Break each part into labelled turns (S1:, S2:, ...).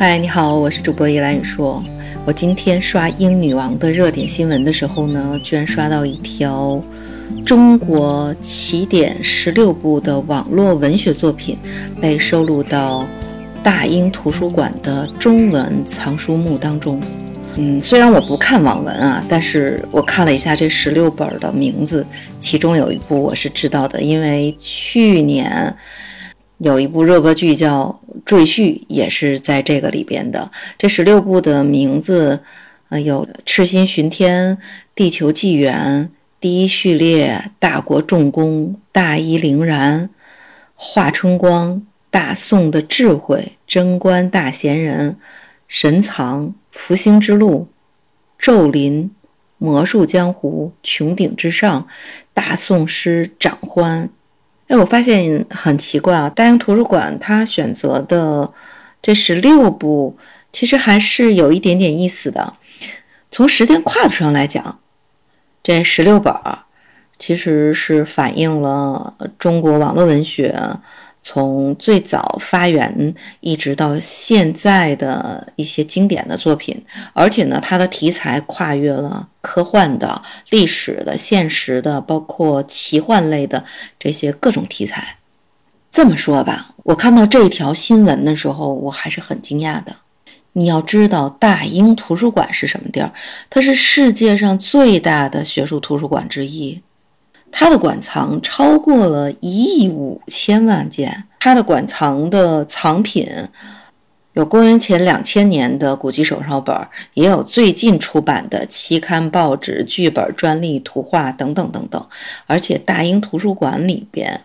S1: 嗨，你好，我是主播叶兰雨说。我今天刷英女王的热点新闻的时候呢，居然刷到一条中国起点十六部的网络文学作品被收录到大英图书馆的中文藏书目当中。嗯，虽然我不看网文啊，但是我看了一下这十六本的名字，其中有一部我是知道的，因为去年。有一部热播剧叫《赘婿》，也是在这个里边的。这十六部的名字，呃，有《赤心巡天》《地球纪元》《第一序列》《大国重工》《大义凛然》《华春光》《大宋的智慧》《贞观大贤人》《神藏》《福星之路》《咒林》《魔术江湖》《穹顶之上》《大宋诗长欢》。哎，我发现很奇怪啊！大英图书馆它选择的这十六部，其实还是有一点点意思的。从时间跨度上来讲，这十六本儿其实是反映了中国网络文学。从最早发源一直到现在的一些经典的作品，而且呢，它的题材跨越了科幻的、历史的、现实的，包括奇幻类的这些各种题材。这么说吧，我看到这条新闻的时候，我还是很惊讶的。你要知道，大英图书馆是什么地儿？它是世界上最大的学术图书馆之一。它的馆藏超过了一亿五千万件，它的馆藏的藏品有公元前两千年的古籍手抄本，也有最近出版的期刊、报纸、剧本、专利、图画等等等等。而且大英图书馆里边，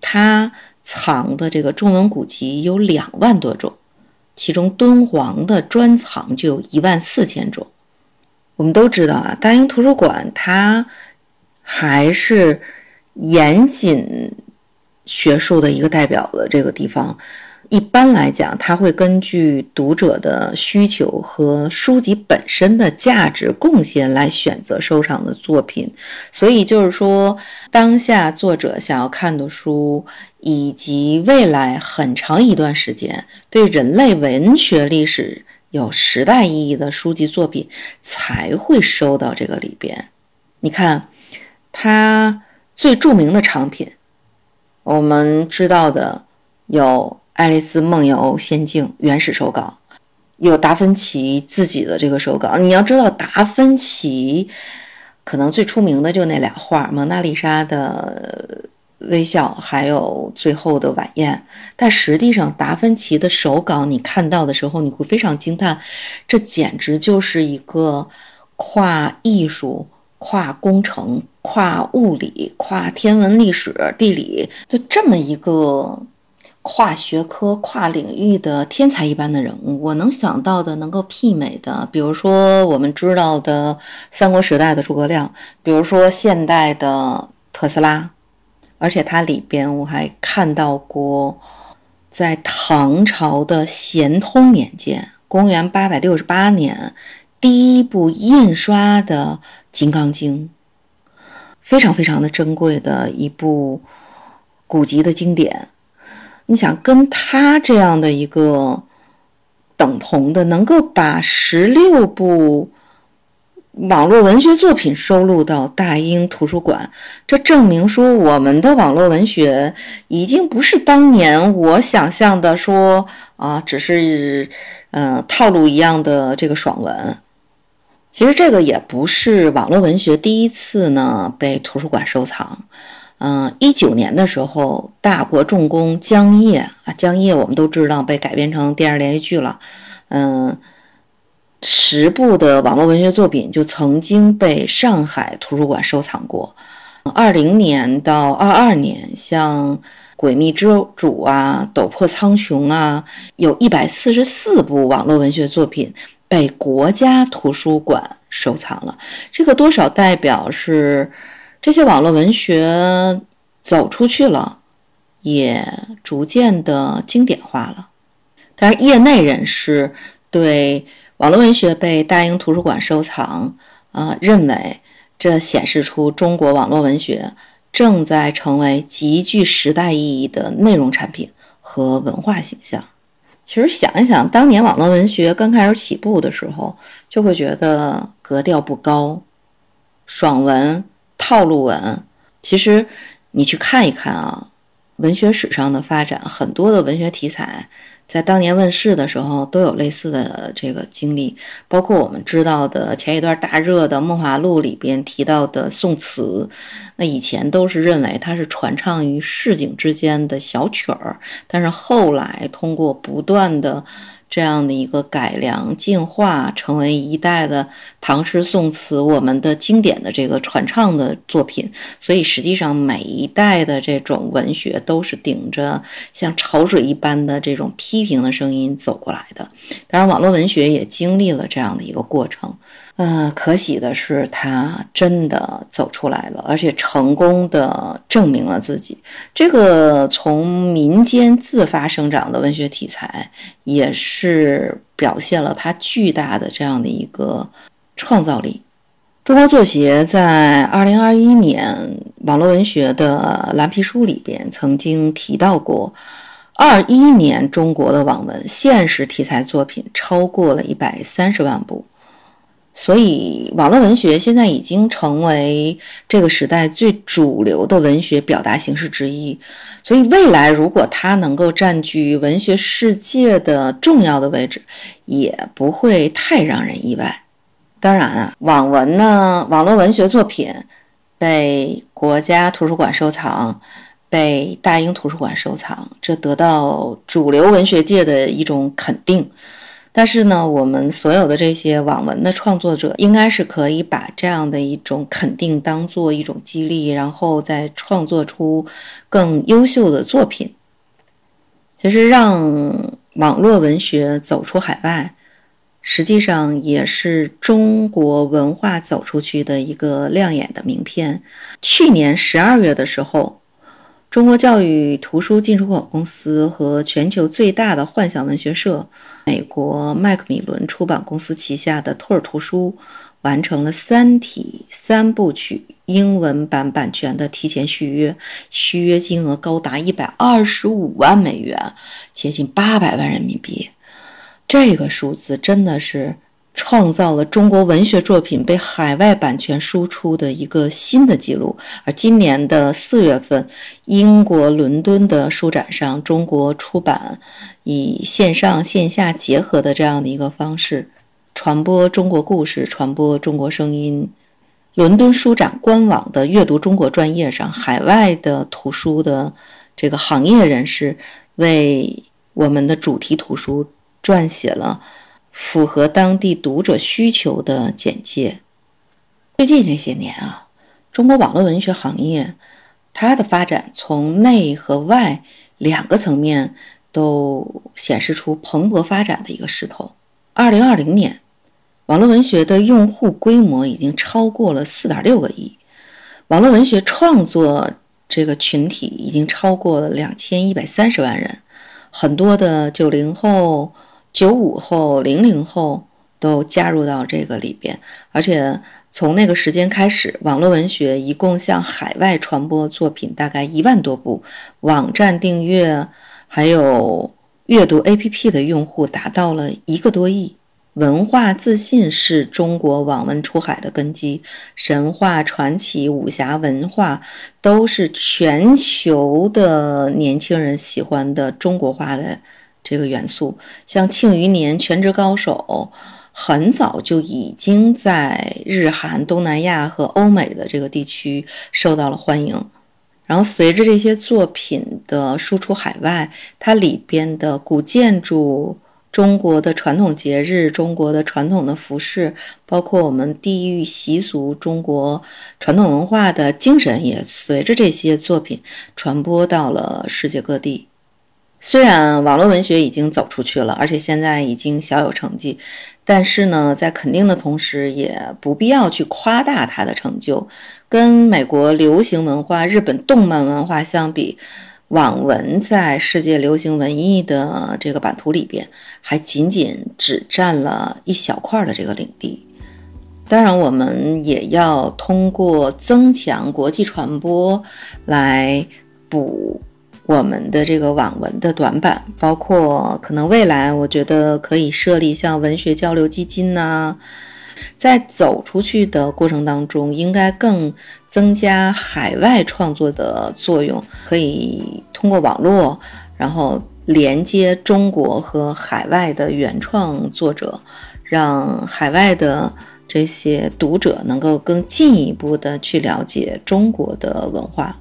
S1: 它藏的这个中文古籍有两万多种，其中敦煌的专藏就有一万四千种。我们都知道啊，大英图书馆它。还是严谨学术的一个代表的这个地方，一般来讲，他会根据读者的需求和书籍本身的价值贡献来选择收藏的作品。所以就是说，当下作者想要看的书，以及未来很长一段时间对人类文学历史有时代意义的书籍作品，才会收到这个里边。你看。它最著名的藏品，我们知道的有《爱丽丝梦游仙境》原始手稿，有达芬奇自己的这个手稿。你要知道，达芬奇可能最出名的就那俩画，《蒙娜丽莎的微笑》还有《最后的晚宴》。但实际上，达芬奇的手稿你看到的时候，你会非常惊叹，这简直就是一个跨艺术。跨工程、跨物理、跨天文、历史、地理，就这么一个跨学科、跨领域的天才一般的人物，我能想到的能够媲美的，比如说我们知道的三国时代的诸葛亮，比如说现代的特斯拉，而且它里边我还看到过，在唐朝的咸通年间，公元八百六十八年，第一部印刷的。《金刚经》非常非常的珍贵的一部古籍的经典，你想跟他这样的一个等同的，能够把十六部网络文学作品收录到大英图书馆，这证明说我们的网络文学已经不是当年我想象的说啊，只是嗯套路一样的这个爽文。其实这个也不是网络文学第一次呢被图书馆收藏。嗯，一九年的时候，大国重工江夜啊，江夜我们都知道被改编成电视连续剧了。嗯，十部的网络文学作品就曾经被上海图书馆收藏过。二零年到二二年，像《诡秘之主》啊，《斗破苍穹》啊，有一百四十四部网络文学作品。被国家图书馆收藏了，这个多少代表是这些网络文学走出去了，也逐渐的经典化了。但是业内人士对网络文学被大英图书馆收藏，啊，认为这显示出中国网络文学正在成为极具时代意义的内容产品和文化形象。其实想一想，当年网络文学刚开始起步的时候，就会觉得格调不高，爽文、套路文。其实你去看一看啊，文学史上的发展，很多的文学题材。在当年问世的时候，都有类似的这个经历，包括我们知道的前一段大热的《梦华录》里边提到的宋词，那以前都是认为它是传唱于市井之间的小曲儿，但是后来通过不断的。这样的一个改良进化，成为一代的唐诗宋词，我们的经典的这个传唱的作品。所以实际上每一代的这种文学都是顶着像潮水一般的这种批评的声音走过来的。当然，网络文学也经历了这样的一个过程。呃，可喜的是，他真的走出来了，而且成功的证明了自己。这个从民间自发生长的文学题材，也是表现了他巨大的这样的一个创造力。中国作协在二零二一年网络文学的蓝皮书里边曾经提到过，二一年中国的网文现实题材作品超过了一百三十万部。所以，网络文学现在已经成为这个时代最主流的文学表达形式之一。所以，未来如果它能够占据文学世界的重要的位置，也不会太让人意外。当然啊，网文呢，网络文学作品被国家图书馆收藏，被大英图书馆收藏，这得到主流文学界的一种肯定。但是呢，我们所有的这些网文的创作者，应该是可以把这样的一种肯定当做一种激励，然后再创作出更优秀的作品。其实，让网络文学走出海外，实际上也是中国文化走出去的一个亮眼的名片。去年十二月的时候。中国教育图书进出口公司和全球最大的幻想文学社——美国麦克米伦出版公司旗下的托尔图书，完成了《三体》三部曲英文版版权的提前续约，续约金额高达一百二十五万美元，接近八百万人民币。这个数字真的是。创造了中国文学作品被海外版权输出的一个新的记录。而今年的四月份，英国伦敦的书展上，中国出版以线上线下结合的这样的一个方式，传播中国故事，传播中国声音。伦敦书展官网的阅读中国专业上，海外的图书的这个行业人士为我们的主题图书撰写了。符合当地读者需求的简介。最近这些年啊，中国网络文学行业，它的发展从内和外两个层面都显示出蓬勃发展的一个势头。二零二零年，网络文学的用户规模已经超过了四点六个亿，网络文学创作这个群体已经超过了两千一百三十万人，很多的九零后。九五后、零零后都加入到这个里边，而且从那个时间开始，网络文学一共向海外传播作品大概一万多部，网站订阅还有阅读 APP 的用户达到了一个多亿。文化自信是中国网文出海的根基，神话、传奇、武侠文化都是全球的年轻人喜欢的中国化的。这个元素，像《庆余年》《全职高手》，很早就已经在日韩、东南亚和欧美的这个地区受到了欢迎。然后，随着这些作品的输出海外，它里边的古建筑、中国的传统节日、中国的传统的服饰，包括我们地域习俗、中国传统文化的精神，也随着这些作品传播到了世界各地。虽然网络文学已经走出去了，而且现在已经小有成绩，但是呢，在肯定的同时，也不必要去夸大它的成就。跟美国流行文化、日本动漫文化相比，网文在世界流行文艺的这个版图里边，还仅仅只占了一小块的这个领地。当然，我们也要通过增强国际传播来补。我们的这个网文的短板，包括可能未来我觉得可以设立像文学交流基金呐，在走出去的过程当中，应该更增加海外创作的作用，可以通过网络，然后连接中国和海外的原创作者，让海外的这些读者能够更进一步的去了解中国的文化。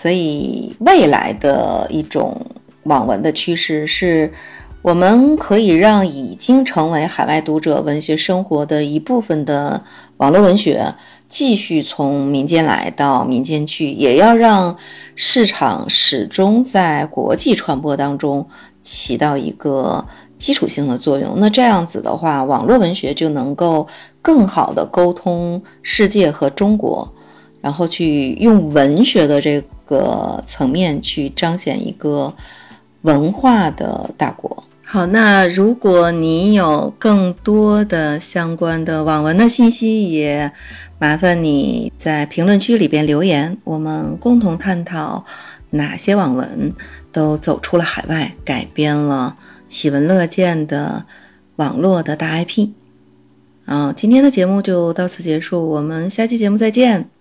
S1: 所以，未来的一种网文的趋势是，我们可以让已经成为海外读者文学生活的一部分的网络文学，继续从民间来到民间去，也要让市场始终在国际传播当中起到一个基础性的作用。那这样子的话，网络文学就能够更好的沟通世界和中国。然后去用文学的这个层面去彰显一个文化的大国。好，那如果你有更多的相关的网文的信息，也麻烦你在评论区里边留言，我们共同探讨哪些网文都走出了海外，改编了喜闻乐见的网络的大 IP。啊，今天的节目就到此结束，我们下期节目再见。